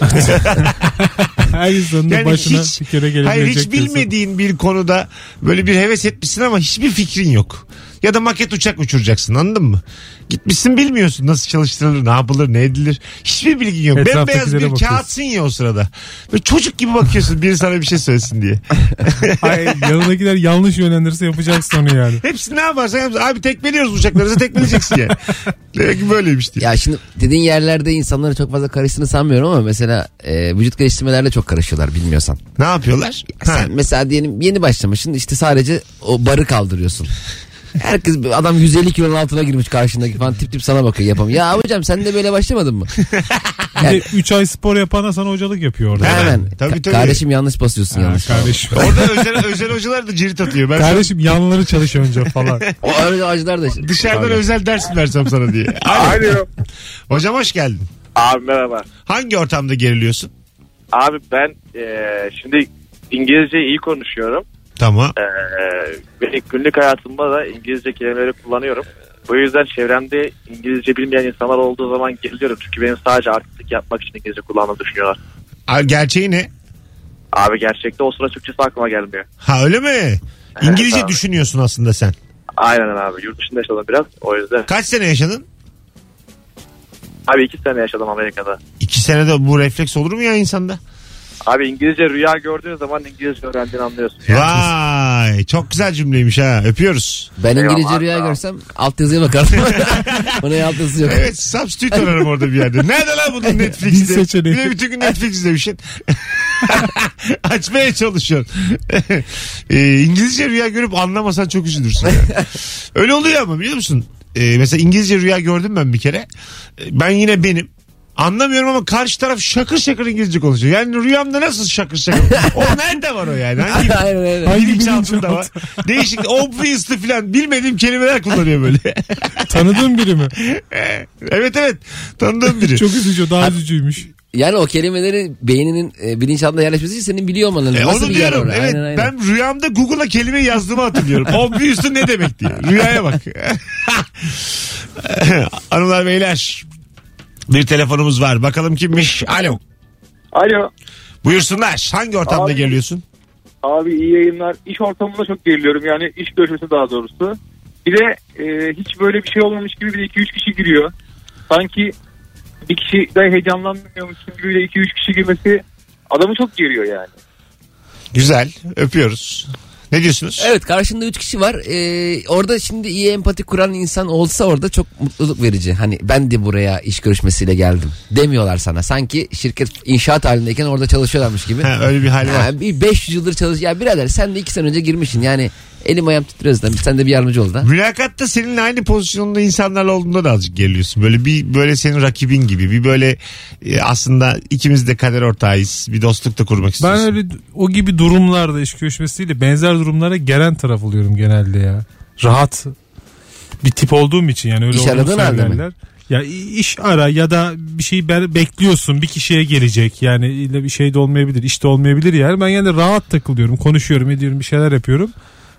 her insanın Yani başına hiç- bir kere gelebilecek. Hayır hiç diyorsun. bilmediğin bir konuda böyle bir heves etmişsin ama hiçbir fikrin yok. Ya da maket uçak uçuracaksın anladın mı? Gitmişsin bilmiyorsun nasıl çalıştırılır, ne yapılır, ne edilir. Hiçbir bilgin yok. Bembeyaz bir bakıyorsun. kağıtsın ya o sırada. Ve çocuk gibi bakıyorsun biri sana bir şey söylesin diye. <laughs> Ay, yanındakiler yanlış yönlendirirse yapacaksın onu yani. Hepsi ne yaparsan yap. Abi tekmeliyoruz uçaklarınızı tekmeleyeceksin yani. <laughs> Demek ki böyleymiş diye. Ya şimdi dediğin yerlerde insanların çok fazla karıştığını sanmıyorum ama mesela e, vücut geliştirmelerle çok karışıyorlar bilmiyorsan. Ne yapıyorlar? Ha. Sen mesela diyelim yeni başlamışsın işte sadece o barı kaldırıyorsun. Herkes adam 150 kilonun altına girmiş karşındaki falan tip tip sana bakıyor yapamıyor. Ya hocam sen de böyle başlamadın mı? De 3 ay spor yapana sana hocalık yapıyor orada. Hemen. Tabii, Ka- tabii. Kardeşim yanlış basıyorsun Ha, yanlış. kardeşim. <laughs> Orada özel, özel hocalar da cirit atıyor. Ben Kardeşim yanları çalış önce falan. <laughs> O öyle acılar da. sana dışarıdan Pardon. özel ders mi versem sana diye. <laughs> Alo. Hocam hoş geldin. Abi merhaba. Hangi ortamda geriliyorsun? Abi ben eee, şimdi İngilizce iyi konuşuyorum. Tamam. Ve günlük hayatımda da İngilizce kelimeleri kullanıyorum. Bu yüzden çevremde İngilizce bilmeyen insanlar olduğu zaman geriliyorum. Çünkü benim sadece artistlik yapmak için İngilizce kullandığımı düşünüyorlar. Aa, Gerçeği ne? Abi gerçekte o sıra Türkçesi aklıma gelmiyor. Ha öyle mi? İngilizce abi. düşünüyorsun aslında sen. Aynen abi. Yurt dışında yaşadım biraz. O yüzden. Kaç sene yaşadın? Abi iki sene yaşadım Amerika'da. İki senede bu refleks olur mu ya insanda? Abi İngilizce rüya gördüğün zaman İngilizce öğrendiğini anlıyorsun. Vay çok güzel cümleymiş ha öpüyoruz. Ben İngilizce rüya ol. görsem alt yazıya bakarım. <laughs> Onun alt yazısı yok. Evet substitute ararım orada bir yerde. Nerede lan bunun <laughs> Netflix'te? seçeneği. Bir de bütün gün Netflix izlemişsin. <laughs> Açmaya çalışıyorsun. Ee, İngilizce rüya görüp anlamasan çok üzülürsün. yani. Öyle oluyor ama biliyor musun? Ee, mesela İngilizce rüya gördüm ben bir kere. Ee, Ben yine benim. Anlamıyorum ama karşı taraf şakır şakır İngilizce konuşuyor. Yani rüyamda nasıl şakır şakır? <laughs> o nerede var o yani? Hangi, <laughs> Aynen öyle. Hangi bilinçaltında var? <laughs> Değişik obviously falan bilmediğim kelimeler kullanıyor böyle. Tanıdığın biri mi? evet evet tanıdığım biri. Çok üzücü daha üzücüymüş. Yani o kelimeleri beyninin e, bilinçaltına yerleşmesi için senin biliyor olman lazım. E, Nasıl onu yer diyorum. orası? Evet, Aynen, aynen. ben rüyamda Google'a kelime yazdığımı hatırlıyorum. Obviously ne demek diye. Rüyaya bak. Hanımlar beyler. Bir telefonumuz var. Bakalım kimmiş? Alo. Alo. Buyursunlar. Hangi ortamda Abi. geliyorsun? Abi iyi yayınlar. İş ortamında çok geriliyorum. Yani iş görüşmesi daha doğrusu. Bir de e, hiç böyle bir şey olmamış gibi bir de 2-3 kişi giriyor. Sanki bir kişi de heyecanlanmıyormuş gibi de 2-3 kişi girmesi adamı çok geriyor yani. Güzel. Öpüyoruz. Ne diyorsunuz? Evet karşında üç kişi var. Ee, orada şimdi iyi empati kuran insan olsa orada çok mutluluk verici. Hani ben de buraya iş görüşmesiyle geldim demiyorlar sana. Sanki şirket inşaat halindeyken orada çalışıyorlarmış gibi. Ha, öyle bir hal var. Ha, bir 500 yıldır çalış. Ya birader sen de iki sene önce girmişsin. Yani elim ayağım titriyor zaten. Sen de bir yardımcı ol da. Mülakatta seninle aynı pozisyonda insanlarla olduğunda da azıcık geliyorsun. Böyle bir böyle senin rakibin gibi. Bir böyle e, aslında ikimiz de kader ortağıyız. Bir dostluk da kurmak Ben istiyorsun. öyle o gibi durumlarda iş görüşmesiyle benzer durumlara gelen taraf oluyorum genelde ya. Rahat bir tip olduğum için yani öyle İş olduğumu aradığın halde mi? söylerler. Ya iş ara ya da bir şeyi be- bekliyorsun bir kişiye gelecek yani illa bir şey de olmayabilir işte olmayabilir yani ben yani rahat takılıyorum konuşuyorum ediyorum bir şeyler yapıyorum.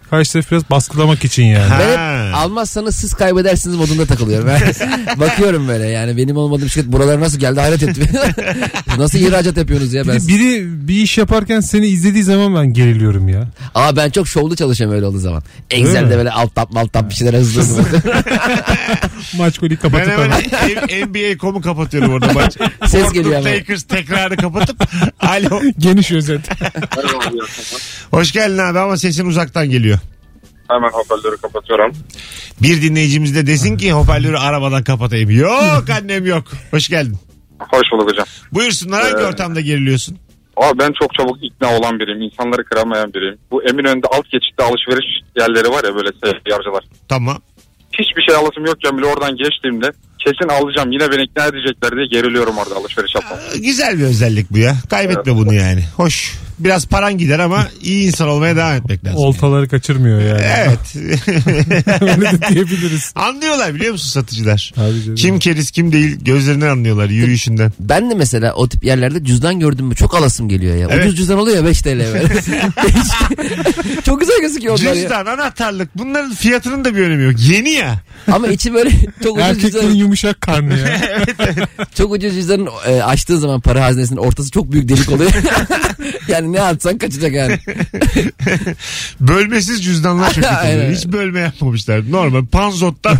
Karşı tarafı biraz baskılamak için yani. Ha. Ben hep almazsanız siz kaybedersiniz modunda takılıyorum. Ben <laughs> bakıyorum böyle yani benim olmadığım şirket buralara nasıl geldi hayret ettim. <laughs> nasıl ihracat yapıyorsunuz ya Bir ben. de biri bir iş yaparken seni izlediği zaman ben geriliyorum ya. Aa ben çok şovlu çalışıyorum öyle olduğu zaman. Excel'de böyle alt tap mal tap bir şeyler hızlı hızlı. <laughs> Maç golü Ben kapatıp hemen hemen. NBA.com'u kapatıyorum orada maç. Ses geliyor ama. Lakers tekrarı kapatıp alo. Geniş özet. Hoş geldin abi ama sesin uzaktan geliyor. Hemen hoparlörü kapatıyorum. Bir dinleyicimiz de desin ki hoparlörü arabadan kapatayım. Yok annem yok. Hoş geldin. Hoş bulduk hocam. Buyursunlar hangi Ee, ortamda geriliyorsun? Abi ben çok çabuk ikna olan biriyim. İnsanları kıramayan biriyim. Bu Eminönü'nde alt geçitte alışveriş yerleri var ya böyle seyyarcılar. Tamam. Hiçbir şey alasım yokken bile oradan geçtiğimde kesin alacağım. Yine beni ikna edecekler diye geriliyorum orada alışveriş yapmam. Güzel bir özellik bu ya. Kaybetme bunu yani. Hoş. Biraz paran gider ama iyi insan olmaya devam etmek lazım. Oltaları kaçırmıyor yani. Evet. <laughs> Öyle de diyebiliriz. anlıyorlar biliyor musun satıcılar? Tabii canım. Kim keriz kim değil gözlerinden anlıyorlar yürüyüşünden. ben de mesela o tip yerlerde cüzdan gördüm mü çok alasım geliyor ya. Evet. Ucuz cüzdan oluyor ya 5 TL böyle. <laughs> <laughs> çok güzel gözüküyor onlar ya. Cüzdan, anahtarlık bunların fiyatının da bir önemi yok. Yeni ya. Ama içi böyle çok ucuz Erkeklerin cüzdan. yumuşak karnı ya. Çok ucuz cüzdanın e, açtığı zaman para hazinesinin ortası çok büyük delik oluyor. yani ne atsan kaçacak yani. <laughs> Bölmesiz cüzdanlar çok. <laughs> Aynen. Hiç bölme yapmamışlar. Normal panzottan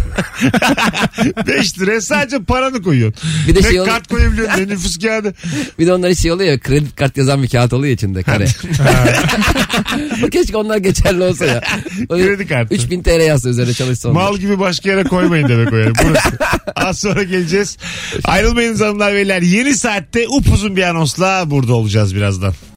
5 <laughs> liraya sadece paranı koyuyorsun. Bir de ne şey oluyor- kart koyabiliyorsun ne nüfus kağıdı. Bir de onlar şey oluyor ya kredi kart yazan bir kağıt oluyor içinde kare. Keşke onlar geçerli olsa ya. Kredi kartı. 3000 TL yazsa üzerine çalışsa onlar. Mal gibi başka yere koymayın demek o yani. Burası. Az sonra geleceğiz. Ayrılmayın hanımlar beyler. Yeni saatte upuzun bir anonsla burada olacağız birazdan.